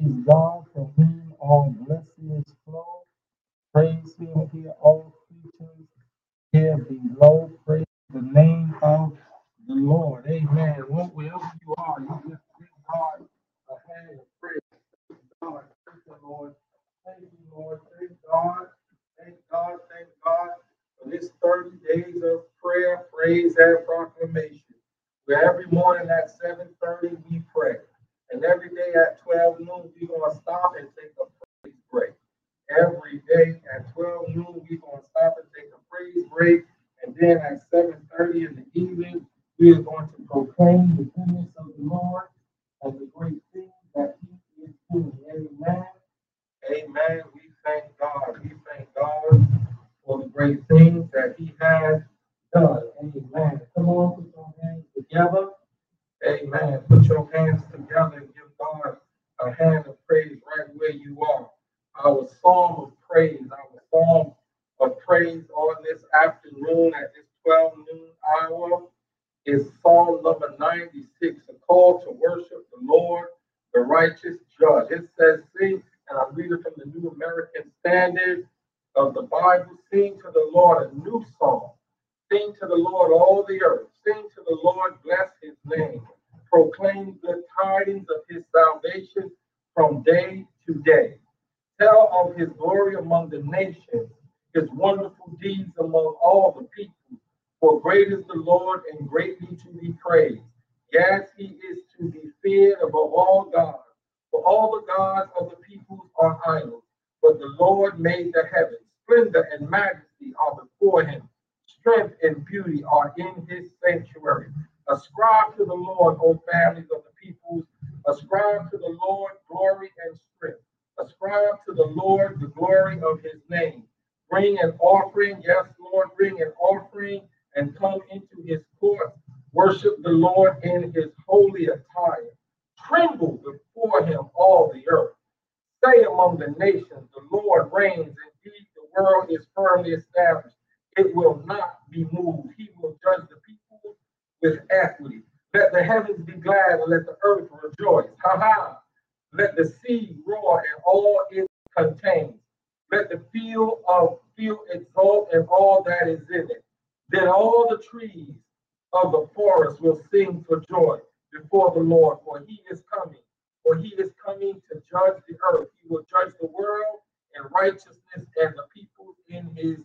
Praise God from whom all blessings flow. Praise Him here, all creatures here below. Praise the name of the Lord. Amen are, you just give God a hand of praise. Thank God. Thank the Lord. Thank you, Lord. Thank God. Thank God. Thank God for this 30 days of prayer, praise, and proclamation. Where every morning at 7:30 we pray. And every day at 12 noon, we're going to stop and take a praise break. Every day at 12 noon, we're going to stop and take a praise break. And then at 7.30 in the evening, we are going to proclaim the goodness of the Lord and the great things that he is doing. Amen. Amen. We thank God. We thank God for the great things that he has done. Amen. Come on, put your hands together. Amen. Put your hands together and give God a hand of praise right where you are. Our psalm of praise, our psalm of praise on this afternoon at this 12 noon hour is Psalm number 96, a call to worship the Lord, the righteous judge. It says, Sing, and I'm reading from the New American Standard of the Bible, sing to the Lord a new song. Sing to the Lord all the earth. Sing to the Lord, bless his name. Proclaim good tidings of his salvation from day to day. Tell of his glory among the nations, his wonderful deeds among all the people. For great is the Lord and greatly to be praised. Yes, he is to be feared above all gods. For all the gods of the peoples are but the Lord made the heavens. Splendor and majesty are before him. Strength and beauty are in his sanctuary. Ascribe to the Lord, O families of the peoples. Ascribe to the Lord glory and strength. Ascribe to the Lord the glory of his name. Bring an offering, yes, Lord, bring an offering and come into his court. Worship the Lord in his holy attire. Tremble before him, all the earth. Say among the nations, the Lord reigns. Indeed, the world is firmly established. It will not be moved. He will judge the people with equity. Let the heavens be glad and let the earth rejoice. Ha ha. Let the sea roar and all it contains. Let the field of field exult and all that is in it. Then all the trees of the forest will sing for joy before the Lord, for he is. For he is coming to judge the earth. He will judge the world in righteousness and the people in his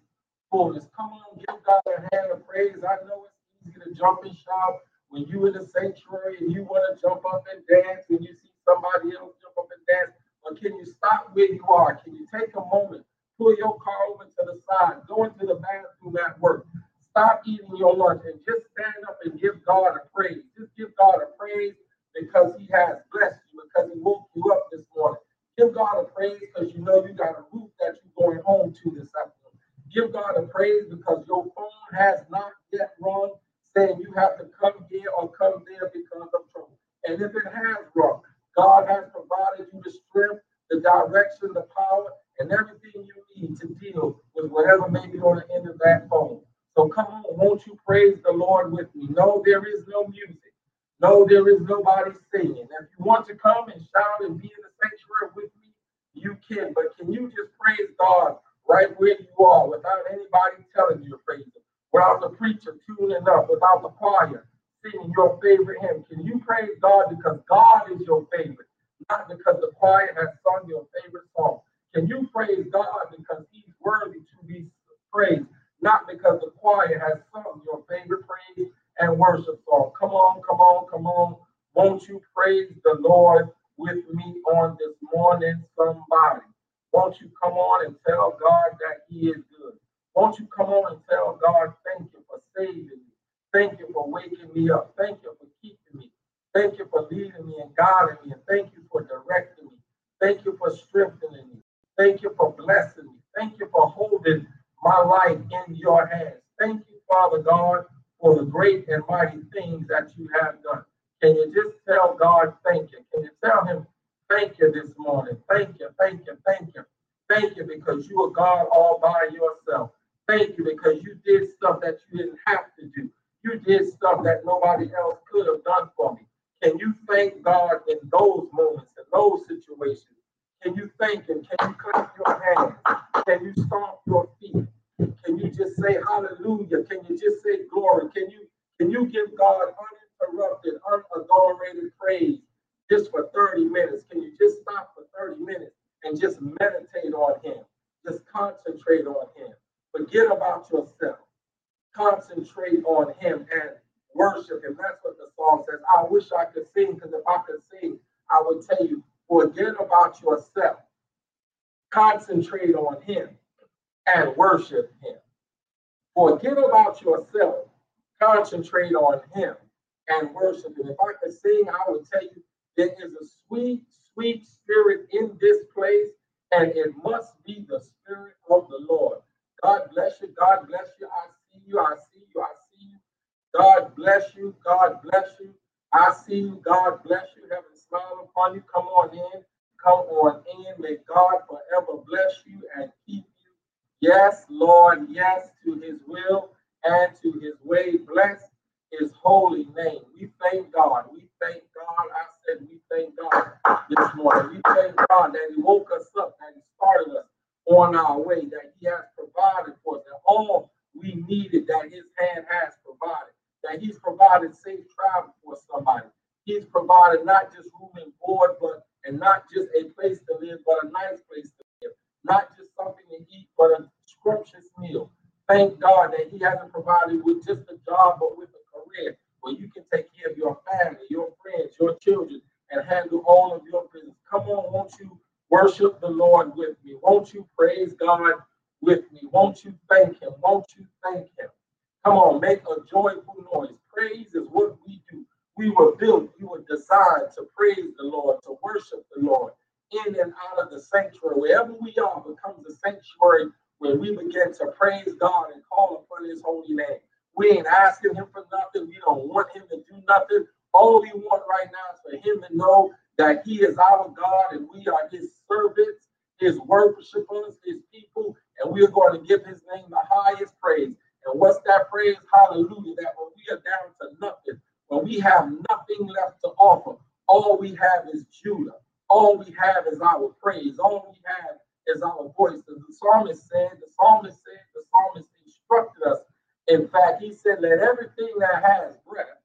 fullness. Come on, give God a hand of praise. I know it's easy to jump and shout when you in the sanctuary and you want to jump up and dance and you see somebody else jump up and dance. But can you stop where you are? Can you take a moment, pull your car over to the side, go into the bathroom at work, stop eating your lunch, and just stand up and give God a praise. Just give God a praise because He has blessed you, because He woke you up this morning. Give God a praise because you know you got a roof that you're going home to this afternoon. Give God a praise because your phone has not yet rung saying you have to come here or come there because of trouble. And if it has rung, God has provided you the strength, the direction, the power, and everything you need to deal with whatever may be on the end of that phone. So come on, won't you praise the Lord with me? No, there is no music. No, there is nobody singing. If you want to come and shout and be in the sanctuary with me, you can. But can you just praise God right where you are without anybody telling you to praise Him? Without the preacher tuning up, without the choir singing your favorite hymn. Can you praise God because God is your favorite, not because the choir has sung your favorite song? Can you praise God because He's worthy to be praised, not because the choir has sung your favorite praise and worship song? Come on, come on, come on. Won't you praise the Lord with me on this morning, somebody? Won't you come on and tell God that He is good? Won't you come on and tell God, thank you for saving me? Thank you for waking me up. Thank you for keeping me. Thank you for leading me and guiding me. And thank you for directing me. Thank you for strengthening me. Thank you for blessing me. Thank you for holding my life in your hands. Thank you, Father God, for the great and mighty things that you have done. Can you just tell God thank you? Can you tell him thank you this morning? Thank you, thank you, thank you. Thank you because you are God all by yourself. Thank you because you did stuff that you didn't have to do. You did stuff that nobody else could have done for me. Can you thank God in those moments, in those situations? Can you thank Him? Can you clap your hands? Can you stomp your feet? Can you just say hallelujah? Can you just say glory? Can you can you give God uninterrupted, unadulterated praise just for 30 minutes? Can you just stop for 30 minutes and just meditate on Him? Just concentrate on Him. Forget about yourself. Concentrate on Him and worship Him. That's what the song says. I wish I could sing because if I could sing, I would tell you, forget about yourself. Concentrate on Him and worship Him. Forget about yourself. Concentrate on Him and worship Him. If I could sing, I would tell you there is a sweet, sweet spirit in this place, and it must be the spirit of the Lord. God bless you. God bless you. I see you. I see you. I see you. God bless you. God bless you. I see you. God bless you. Heaven smile upon you. Come on in. Come on in. May God forever bless you and keep. Yes, Lord. Yes, to his will and to his way. Bless his holy name. We thank God. We thank God. I said we thank God this morning. We thank God that he woke us up, that he started us on our way, that he has provided for us, that all we needed, that his hand has provided, that he's provided safe travel for somebody. He's provided not just room and board, but and not just a place to live, but a nice place to live, not just something to eat, but a scrumptious meal. Thank God that He hasn't provided with just a job, but with a career where you can take care of your family, your friends, your children, and handle all of your business. Come on, won't you worship the Lord with me? Won't you praise God with me? Won't you thank Him? Won't you thank Him? Come on, make a joyful noise. Praise is what we do. We were built, we were designed to praise the Lord, to worship the Lord in and out of the sanctuary. Wherever we are becomes a sanctuary where we begin to praise God and call upon his holy name. We ain't asking him for nothing. We don't want him to do nothing. All we want right now is for him to know that he is our God and we are his servants, his worshipers, his people, and we are going to give his name the highest praise. And what's that praise? Hallelujah. That when we are down to nothing, when we have nothing left to offer, all we have is Judah. All we have is our praise. All we have is our voice. the psalmist said, the psalmist said, the psalmist instructed us. In fact, he said, let everything that has breath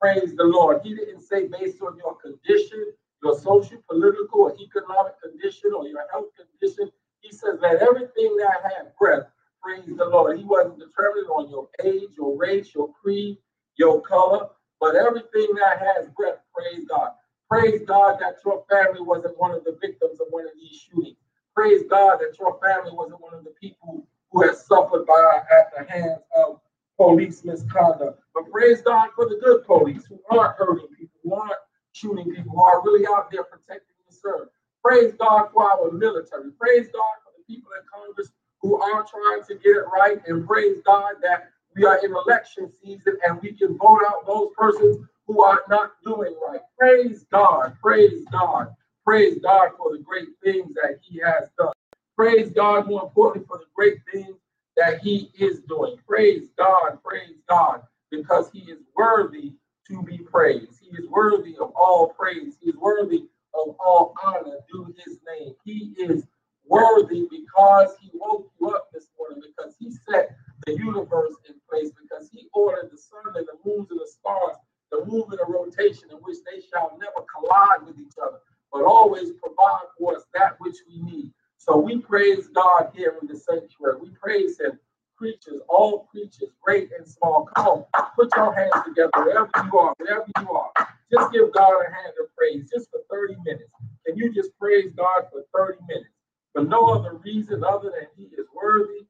praise the Lord. He didn't say based on your condition, your social, political, or economic condition, or your health condition. He says, let everything that has breath praise the Lord. He wasn't determined on your age, your race, your creed, your color, but everything that has breath, praise God. Praise God that your family wasn't one of the victims of one of these shootings. Praise God that your family wasn't one of the people who has suffered by at the hands of police misconduct. But praise God for the good police who aren't hurting people, who aren't shooting people, who are really out there protecting and serving. Praise God for our military. Praise God for the people in Congress who are trying to get it right. And praise God that we are in election season and we can vote out those persons who are not doing right. Praise God. Praise God. Praise God for the great things that He has done. Praise God, more importantly, for the great things that He is doing. Praise God. Praise God. Because He is worthy to be praised. He is worthy of all praise. He is worthy of all honor due His name. He is worthy because He woke you up this morning, because He set the universe in place, because He ordered the sun and the moons and the stars to move in a rotation in which they shall never collide with each other, but always provide for us that which we need. So we praise God here in the sanctuary. We praise Him, creatures, all creatures, great and small. Come on, put your hands together wherever you are, wherever you are. Just give God a hand of praise just for 30 minutes. Can you just praise God for 30 minutes? For no other reason other than He is worthy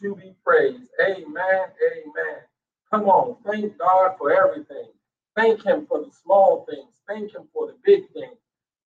to be praised. Amen. Amen. Come on, thank God for everything. Thank Him for the small things. Thank Him for the big things.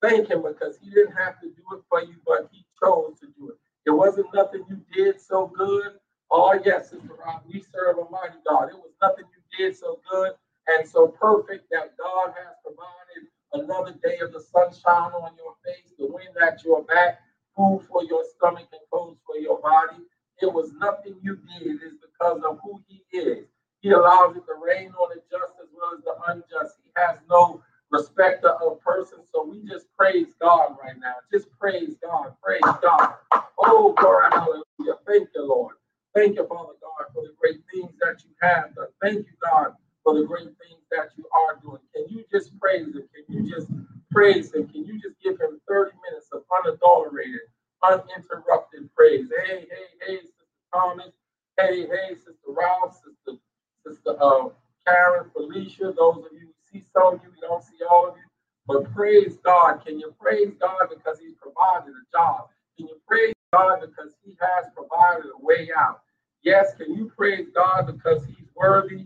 Thank Him because He didn't have to do it for you, but He chose to do it. It wasn't nothing you did so good. Oh, yes, Sister Rob, we serve a mighty God. It was nothing you did so good and so perfect that God has provided another day of the sunshine on your face, the wind at your back, food for your stomach, and clothes for your body. It was nothing you did. It is because of who He is. He allows it to rain on the just as well as the unjust. He has no respecter of persons. So we just praise God right now. Just praise God. Praise God. Oh, glory, hallelujah. Thank you, Lord. Thank you, Father God, for the great things that you have done. Thank you, God, for the great things that you are doing. Can you just praise Him? Can you just praise Him? Can you just give Him 30 minutes of unadulterated, uninterrupted praise? Hey, hey, hey, Sister Thomas. Hey, hey, Sister Ralph, Sister, Sister uh, Karen, Felicia, those of you see some of you, we don't see all of you. But praise God. Can you praise God because He's provided a job? Can you praise God because He has provided a way out? Yes, can you praise God because He's worthy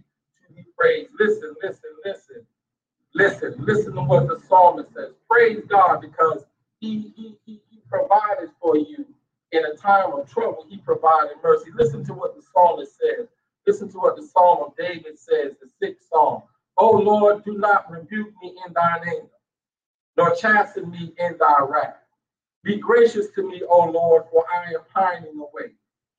to be praised? Listen, listen, listen, listen, listen to what the psalmist says. Praise God because He He He, he provided for you in a time of trouble. He provided mercy. Listen to what the psalmist says. Listen to what the Psalm of David says, the sixth psalm. Oh Lord, do not rebuke me in thine anger nor chasten me in thy wrath. Be gracious to me, O Lord, for I am pining away.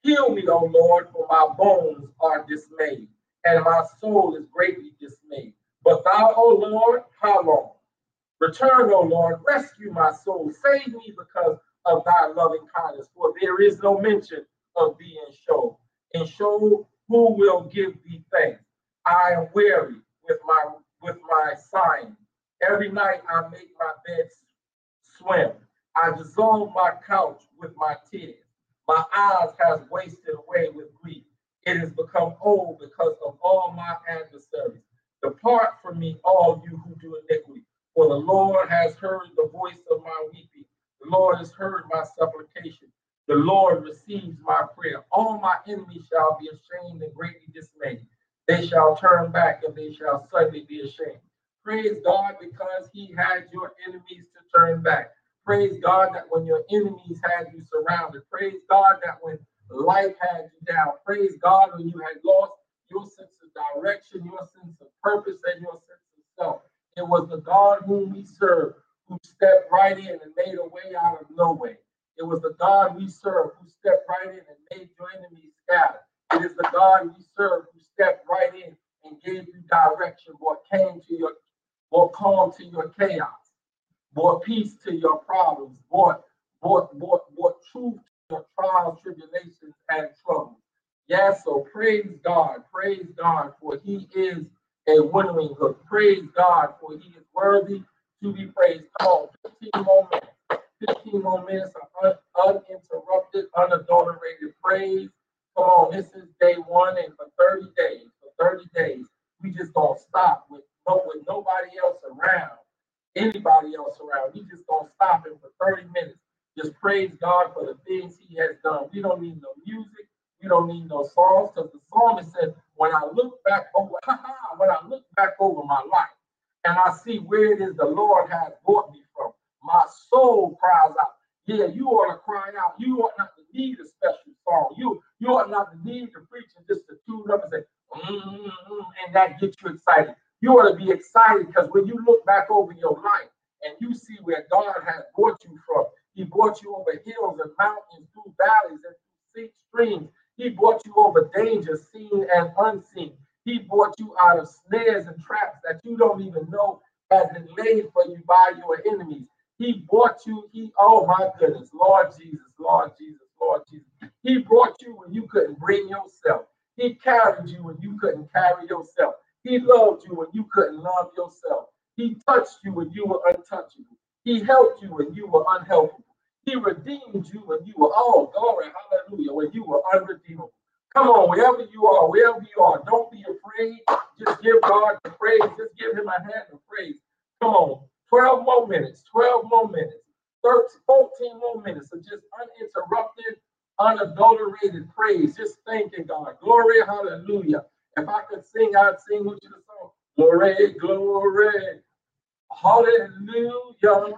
Heal me, O Lord, for my bones are dismayed, and my soul is greatly dismayed. But thou, O Lord, how long? Return, O Lord, rescue my soul. Save me because of thy loving kindness, for there is no mention of thee in Sheol. In Sheol, who will give thee thanks? I am weary with my with my sighing Every night I make my bed swim. I dissolve my couch with my tears. My eyes has wasted away with grief. It has become old because of all my adversaries. Depart from me, all you who do iniquity. For the Lord has heard the voice of my weeping. The Lord has heard my supplication. The Lord receives my prayer. All my enemies shall be ashamed and greatly dismayed. They shall turn back and they shall suddenly be ashamed. Praise God because He had your enemies to turn back. Praise God that when your enemies had you surrounded. Praise God that when life had you down. Praise God when you had lost your sense of direction, your sense of purpose, and your sense of self. It was the God whom we serve who stepped right in and made a way out of no way. It was the God we serve who stepped right in and made your enemies scatter. It is the God we serve who stepped right in and gave you direction, what came to your more calm to your chaos, more peace to your problems, more, more, more, more truth to your trials, tribulations, and troubles. Yes, so praise God, praise God, for he is a winnowing hook. Praise God, for he is worthy to be praised. Come on, 15 more minutes. 15 more minutes of un- uninterrupted, unadulterated praise. Come on, this is day one, and for 30 days, for 30 days, we just don't stop with with nobody else around, anybody else around, we just gonna stop him for 30 minutes. Just praise God for the things he has done. We don't need no music, we don't need no songs, because the psalmist says, when I look back over, when I look back over my life and I see where it is the Lord has brought me from, my soul cries out. Yeah, you ought to cry out. You ought not to need a special song. You you ought not to need to preach and just to tune up and say, mm-hmm, and that gets you excited. You ought to be excited because when you look back over your life and you see where God has brought you from, He brought you over hills and mountains, through valleys and through streams. He brought you over dangers seen and unseen. He brought you out of snares and traps that you don't even know has been laid for you by your enemies. He brought you, he, oh my goodness, Lord Jesus, Lord Jesus, Lord Jesus. He brought you when you couldn't bring yourself. He carried you when you couldn't carry yourself. He loved you when you couldn't love yourself. He touched you when you were untouchable. He helped you when you were unhelpable. He redeemed you when you were, oh, glory, hallelujah, when you were unredeemable. Come on, wherever you are, wherever you are, don't be afraid. Just give God the praise. Just give him a hand of praise. Come on, 12 more minutes, 12 more minutes, 13, 14 more minutes of just uninterrupted, unadulterated praise. Just thanking God. Glory, hallelujah. If I could sing, I'd sing with you the song. Glory, glory, hallelujah.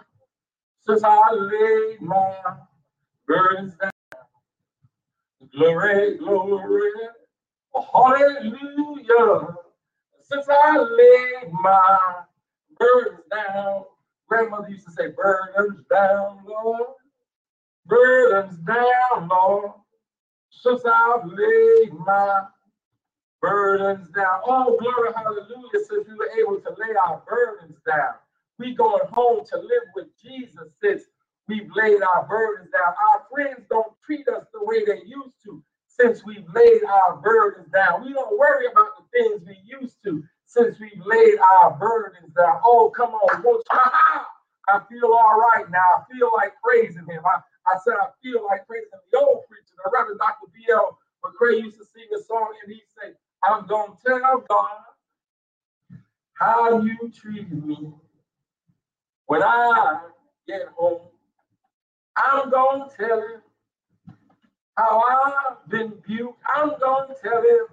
Since I laid my burdens down. Glory, glory, hallelujah. Since I laid my burdens down. Grandmother used to say, burdens down, Lord. Burdens down, Lord. Since I've laid my burdens down. Oh, glory, hallelujah, since we were able to lay our burdens down. We going home to live with Jesus since we've laid our burdens down. Our friends don't treat us the way they used to since we've laid our burdens down. We don't worry about the things we used to since we've laid our burdens down. Oh, come on? I feel all right now. I feel like praising him. I, I said I feel like praising the old preacher, the Reverend Dr. B.L. McCray used to sing a song and he said, I'm gonna tell God how you treated me when I get home. I'm gonna tell him how I've been buked. I'm gonna tell him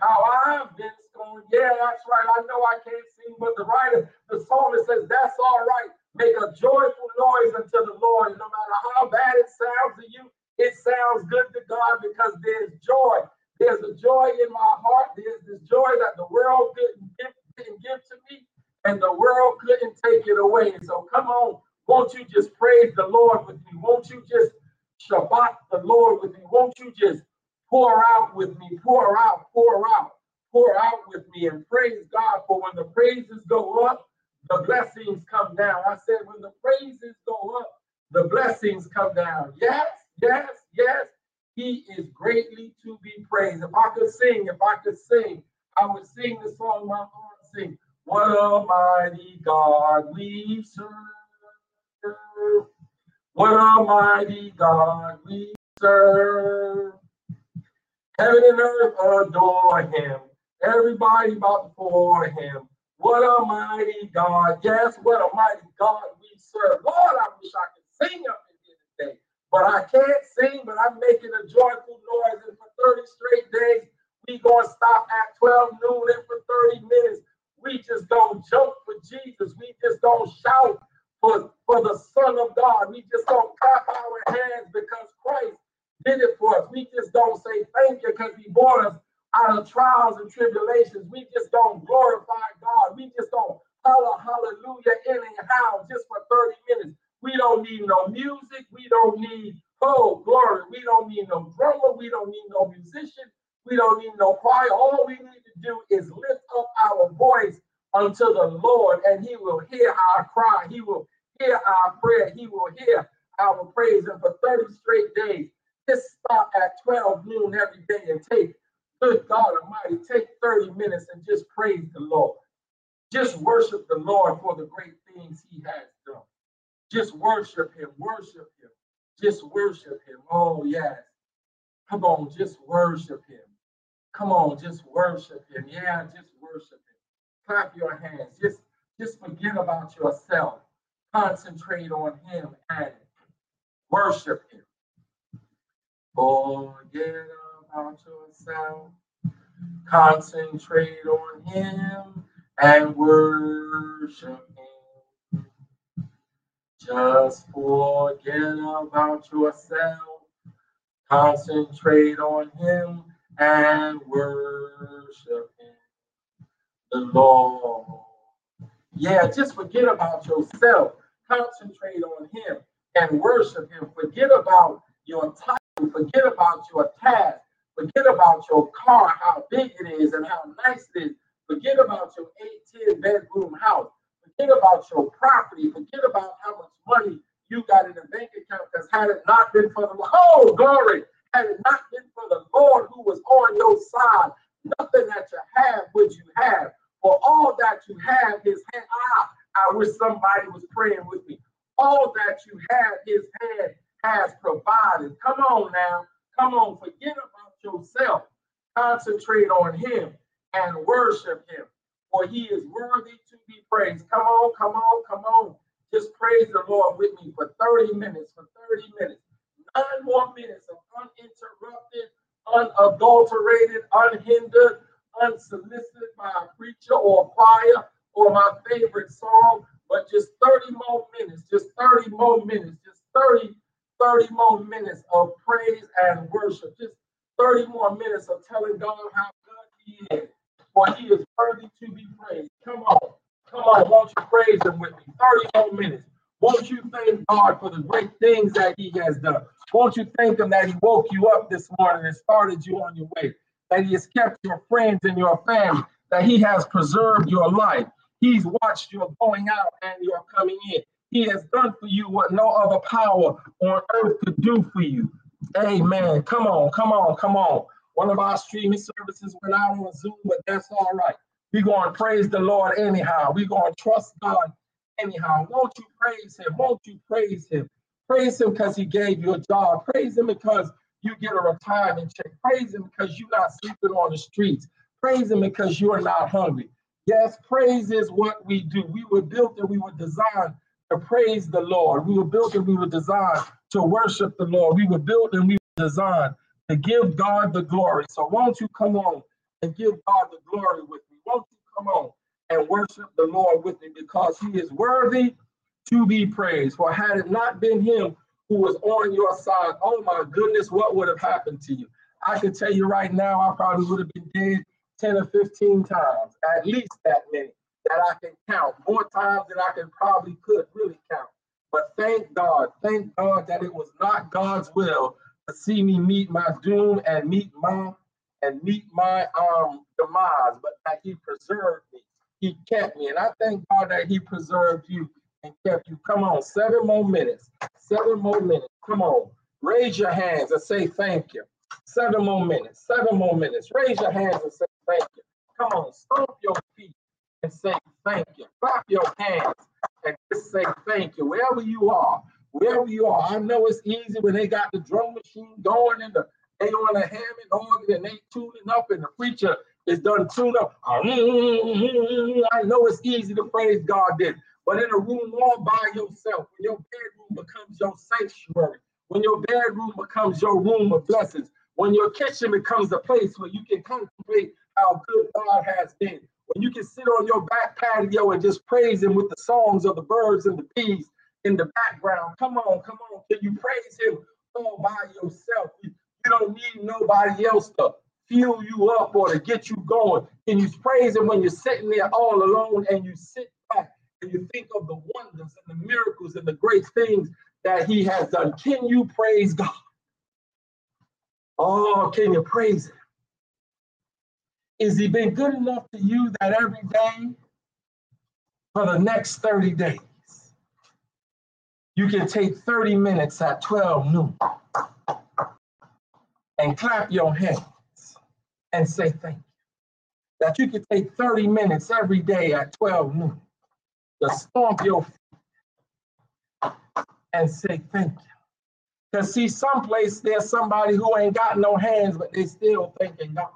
how I've been scorned. Yeah, that's right. I know I can't sing, but the writer, the psalmist says, That's all right. Make a joyful noise unto the Lord. And no matter how bad it sounds to you, it sounds good to God because there's joy. There's a joy in my heart. There's this joy that the world couldn't give, didn't give to me, and the world couldn't take it away. So come on, won't you just praise the Lord with me? Won't you just shabach the Lord with me? Won't you just pour out with me? Pour out, pour out, pour out with me, and praise God for when the praises go up, the blessings come down. I said, when the praises go up, the blessings come down. Yes, yes, yes. He is greatly to be praised. If I could sing, if I could sing, I would sing the song my heart sing. What a mighty God we serve. What a mighty God we serve. Heaven and earth adore him. Everybody about before him. What a mighty God. Yes, what a mighty God we serve. Lord, I wish I could sing up in here today. But I can't sing, but I'm making a joyful noise. And for 30 straight days, we going to stop at 12 noon. And for 30 minutes, we just don't jump for Jesus. We just don't shout for, for the Son of God. We just don't clap our hands because Christ did it for us. We just don't say thank you because he brought us out of trials and tribulations. We just don't glorify God. We just don't holler hallelujah anyhow just for 30 minutes. We don't need no music. We don't need, oh, glory. We don't need no drummer. We don't need no musician. We don't need no choir. All we need to do is lift up our voice unto the Lord, and He will hear our cry. He will hear our prayer. He will hear our praise. And for 30 straight days, just stop at 12 noon every day and take Good God Almighty, take 30 minutes and just praise the Lord. Just worship the Lord for the great things He has done. Just worship Him, worship Him, just worship Him. Oh, yes. Come on, just worship Him. Come on, just worship Him. Yeah, just worship Him. Clap your hands. Just, just forget about yourself. Concentrate on Him and worship Him. Forget about yourself. Concentrate on Him and worship Him. Just forget about yourself. Concentrate on Him and worship Him. The Lord. Yeah, just forget about yourself. Concentrate on Him and worship Him. Forget about your title. Forget about your task. Forget about your car, how big it is and how nice it is. Forget about your 18 bedroom house. Forget about your property. Forget about how much money you got in the bank account. Because had it not been for the oh glory, had it not been for the Lord who was on your side, nothing that you have would you have. For all that you have, his hand. Ah, I wish somebody was praying with me. All that you have, his hand has provided. Come on now. Come on. Forget about yourself. Concentrate on him and worship him, for he is worthy to be praised. Come on, come on, come on. Just praise the Lord with me for 30 minutes, for 30 minutes. Nine more minutes of uninterrupted, unadulterated, unhindered, unsolicited by a preacher or a choir or my favorite song, but just 30 more minutes, just 30 more minutes, just 30, 30 more minutes of praise and worship. Just 30 more minutes of telling God how good He is, for He is worthy to be praised. Come on, come on, won't you praise Him with me? 30 more minutes. Won't you thank God for the great things that He has done? Won't you thank Him that He woke you up this morning and started you on your way? That He has kept your friends and your family, that He has preserved your life. He's watched your going out and your coming in. He has done for you what no other power on earth could do for you. Amen. Come on, come on, come on. One of our streaming services went out on Zoom, but that's all right. We're going to praise the Lord anyhow. We're going to trust God anyhow. Won't you praise Him? Won't you praise Him? Praise Him because He gave you a job. Praise Him because you get a retirement check. Praise Him because you're not sleeping on the streets. Praise Him because you're not hungry. Yes, praise is what we do. We were built and we were designed to praise the Lord. We were built and we were designed to worship the Lord. We were built and we were designed to give God the glory. So won't you come on and give God the glory with me? Won't you come on and worship the Lord with me because he is worthy to be praised. For had it not been him who was on your side, oh my goodness, what would have happened to you? I can tell you right now, I probably would have been dead 10 or 15 times, at least that many that I can count, more times than I can probably could really count. But thank God, thank God that it was not God's will to see me meet my doom and meet my and meet my um demise, but that He preserved me. He kept me, and I thank God that He preserved you and kept you. Come on, seven more minutes. Seven more minutes. Come on, raise your hands and say thank you. Seven more minutes. Seven more minutes. Raise your hands and say thank you. Come on, stomp your feet and say thank you. Clap your hands and just say thank you. Wherever you are, wherever you are. I know it's easy when they got the drum machine going and the they on a Hammond organ and they tuning up and the preacher is done tune up. Ah, mm, mm, mm, I know it's easy to praise God then, but in a room all by yourself, when your bedroom becomes your sanctuary, when your bedroom becomes your room of blessings, when your kitchen becomes a place where you can contemplate how good God has been, when you can sit on your back patio and just praise Him with the songs of the birds and the bees in the background. Come on, come on. Can you praise Him all by yourself? You, don't need nobody else to fuel you up or to get you going. Can you praise Him when you're sitting there all alone and you sit back and you think of the wonders and the miracles and the great things that He has done? Can you praise God? Oh, can you praise Him? Is he been good enough to you that every day for the next 30 days, you can take 30 minutes at 12 noon and clap your hands and say thank you. That you can take 30 minutes every day at 12 noon to stomp your feet and say thank you. Because see, someplace there's somebody who ain't got no hands, but they still thanking God.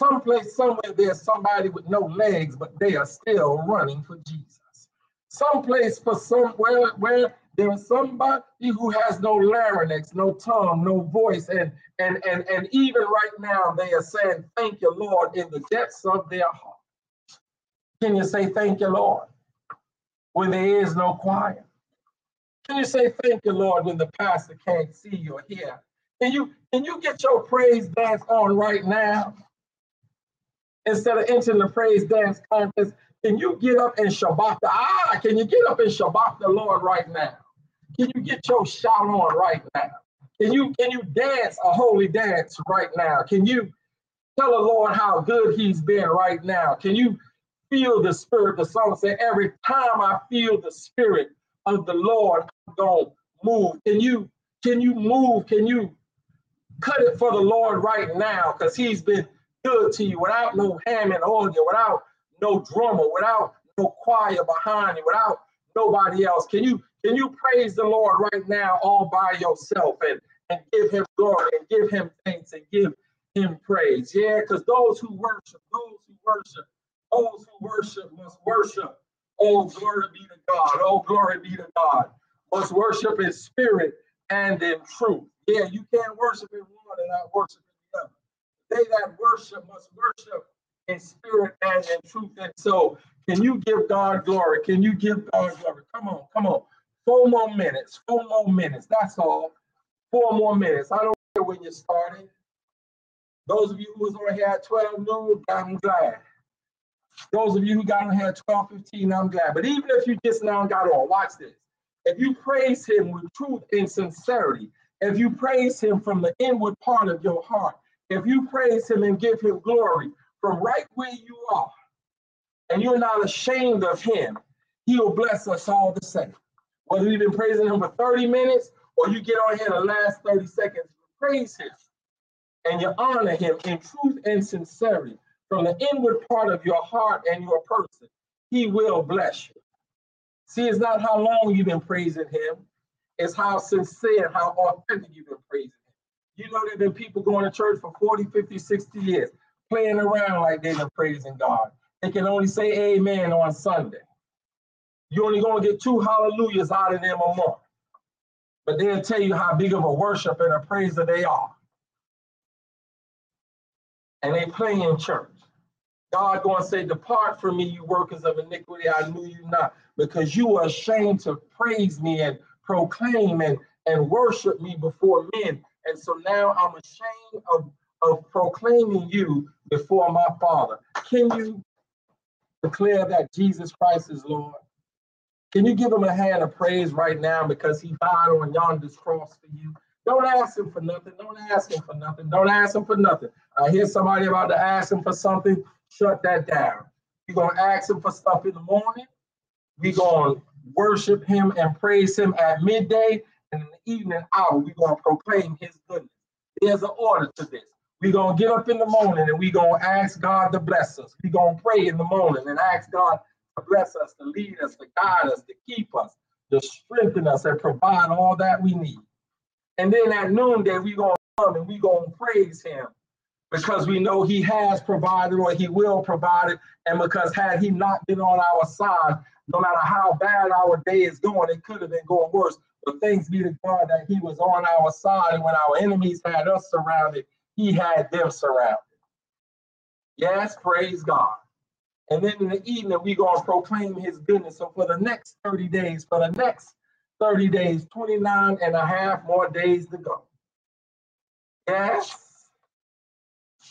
Someplace, somewhere, there's somebody with no legs, but they are still running for Jesus. Someplace for somewhere where there's somebody who has no larynx, no tongue, no voice, and and and and even right now they are saying, "Thank you, Lord," in the depths of their heart. Can you say, "Thank you, Lord," when there is no choir? Can you say, "Thank you, Lord," when the pastor can't see you or hear? Can you can you get your praise dance on right now? Instead of entering the praise dance contest, can you get up and shabach the ah? Can you get up and shabach the Lord right now? Can you get your shout on right now? Can you can you dance a holy dance right now? Can you tell the Lord how good He's been right now? Can you feel the Spirit? The song said, "Every time I feel the Spirit of the Lord, I'm gonna move." Can you can you move? Can you cut it for the Lord right now? Because He's been good to you without no Hammond organ, without no drummer, without no choir behind you, without nobody else. Can you can you praise the Lord right now all by yourself and, and give him glory and give him thanks and give him praise? Yeah, because those who worship, those who worship, those who worship must worship. Oh, glory be to God. Oh, glory be to God. Must worship in spirit and in truth. Yeah, you can't worship in one and not worship they that worship must worship in spirit and in truth. And so, can you give God glory? Can you give God glory? Come on, come on. Four more minutes. Four more minutes. That's all. Four more minutes. I don't care when you're starting. Those of you who was on here at 12 noon, I'm glad. Those of you who got on here at 12, 15, I'm glad. But even if you just now got on, watch this. If you praise him with truth and sincerity, if you praise him from the inward part of your heart, if you praise him and give him glory from right where you are, and you're not ashamed of him, he will bless us all the same. Whether you've been praising him for 30 minutes or you get on here the last 30 seconds, praise him and you honor him in truth and sincerity from the inward part of your heart and your person, he will bless you. See, it's not how long you've been praising him, it's how sincere, how authentic you've been praising. You know, there have been people going to church for 40, 50, 60 years, playing around like they've been praising God. They can only say amen on Sunday. You're only going to get two hallelujahs out of them a month. But they'll tell you how big of a worship and a praiser they are. And they play in church. God going to say, Depart from me, you workers of iniquity. I knew you not, because you are ashamed to praise me and proclaim and, and worship me before men. And so now I'm ashamed of, of proclaiming you before my Father. Can you declare that Jesus Christ is Lord? Can you give him a hand of praise right now because he died on yonder's cross for you? Don't ask him for nothing. Don't ask him for nothing. Don't ask him for nothing. I hear somebody about to ask him for something. Shut that down. You're going to ask him for stuff in the morning. We're going to worship him and praise him at midday. Evening hour, we're going to proclaim his goodness. There's an order to this. We're going to get up in the morning and we're going to ask God to bless us. We're going to pray in the morning and ask God to bless us, to lead us, to guide us, to keep us, to strengthen us, and provide all that we need. And then at noonday, we're going to come and we're going to praise him because we know he has provided or he will provide it. And because had he not been on our side, no matter how bad our day is going, it could have been going worse. But thanks be to God that he was on our side. And when our enemies had us surrounded, he had them surrounded. Yes, praise God. And then in the evening, we're going to proclaim his goodness. So for the next 30 days, for the next 30 days, 29 and a half more days to go. Yes.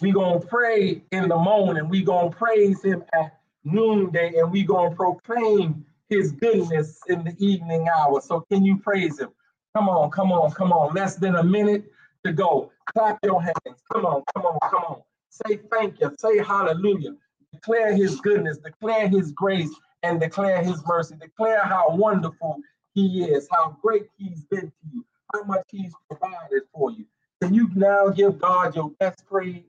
We're going to pray in the morning. We're going to praise him at noonday and we're going to proclaim his goodness in the evening hour. So can you praise him? Come on, come on, come on. Less than a minute to go. Clap your hands. Come on, come on, come on. Say thank you. Say hallelujah. Declare his goodness, declare his grace, and declare his mercy. Declare how wonderful he is, how great he's been to you, how much he's provided for you. Can you now give God your best praise?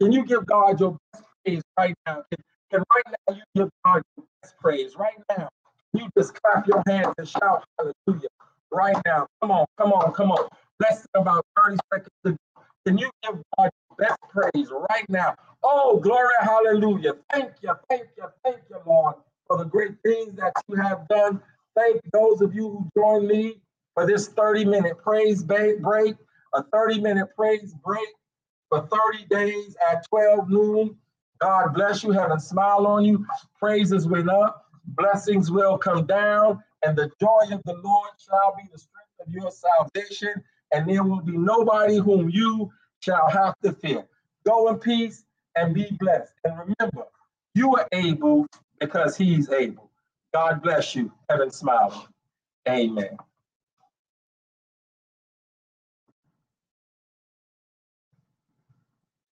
Can you give God your best praise right now? Can right now you give God your best praise right now? You just clap your hands and shout hallelujah right now. Come on, come on, come on. Less than about 30 seconds Can you give God your best praise right now? Oh, glory, hallelujah. Thank you, thank you, thank you, Lord, for the great things that you have done. Thank those of you who joined me for this 30 minute praise break, a 30 minute praise break for 30 days at 12 noon. God bless you. Heaven smile on you. Praises went up. Blessings will come down. And the joy of the Lord shall be the strength of your salvation. And there will be nobody whom you shall have to fear. Go in peace and be blessed. And remember, you are able because he's able. God bless you. Heaven smile. Amen.